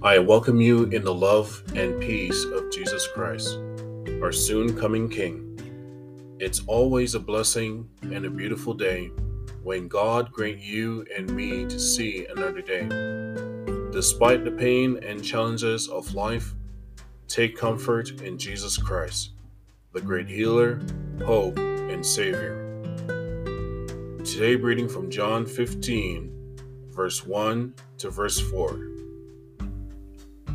I welcome you in the love and peace of Jesus Christ, our soon coming King. It's always a blessing and a beautiful day when God grant you and me to see another day. Despite the pain and challenges of life, take comfort in Jesus Christ, the great healer, hope, and Savior. Today, reading from John 15, verse 1 to verse 4.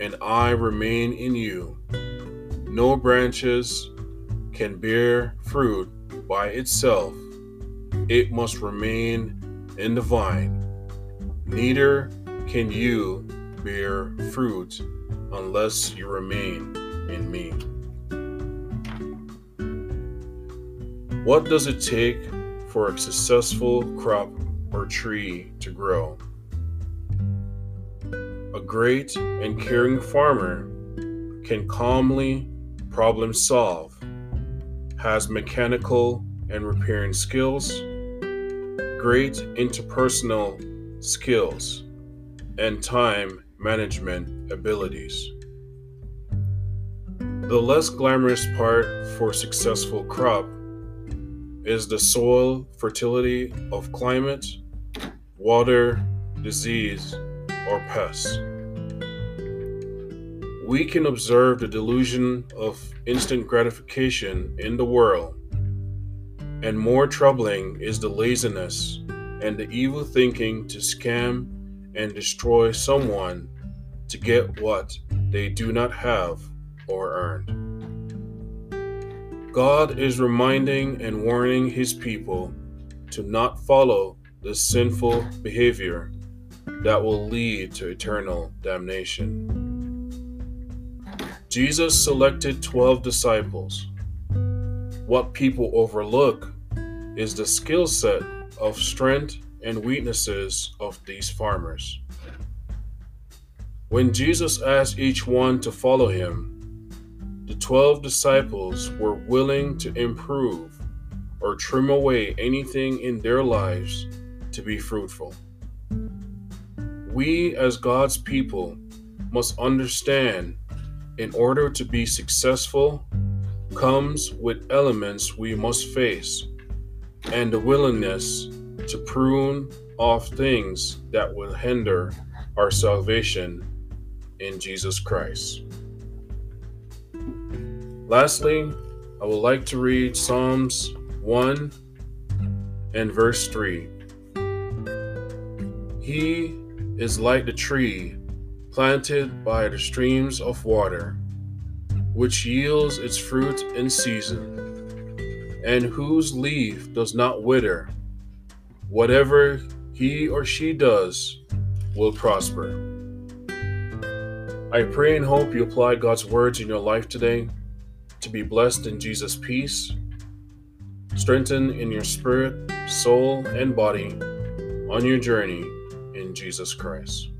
and I remain in you. No branches can bear fruit by itself, it must remain in the vine. Neither can you bear fruit unless you remain in me. What does it take for a successful crop or tree to grow? A great and caring farmer can calmly problem solve, has mechanical and repairing skills, great interpersonal skills, and time management abilities. The less glamorous part for successful crop is the soil fertility of climate, water, disease, or pests. We can observe the delusion of instant gratification in the world, and more troubling is the laziness and the evil thinking to scam and destroy someone to get what they do not have or earned. God is reminding and warning his people to not follow this sinful behavior that will lead to eternal damnation. Jesus selected 12 disciples. What people overlook is the skill set of strength and weaknesses of these farmers. When Jesus asked each one to follow him, the 12 disciples were willing to improve or trim away anything in their lives to be fruitful. We, as God's people, must understand in order to be successful comes with elements we must face and the willingness to prune off things that will hinder our salvation in Jesus Christ. Lastly, I would like to read Psalms 1 and verse 3. He is like the tree planted by the streams of water, which yields its fruit in season, and whose leaf does not wither. Whatever he or she does will prosper. I pray and hope you apply God's words in your life today to be blessed in Jesus' peace, strengthened in your spirit, soul, and body on your journey in Jesus Christ.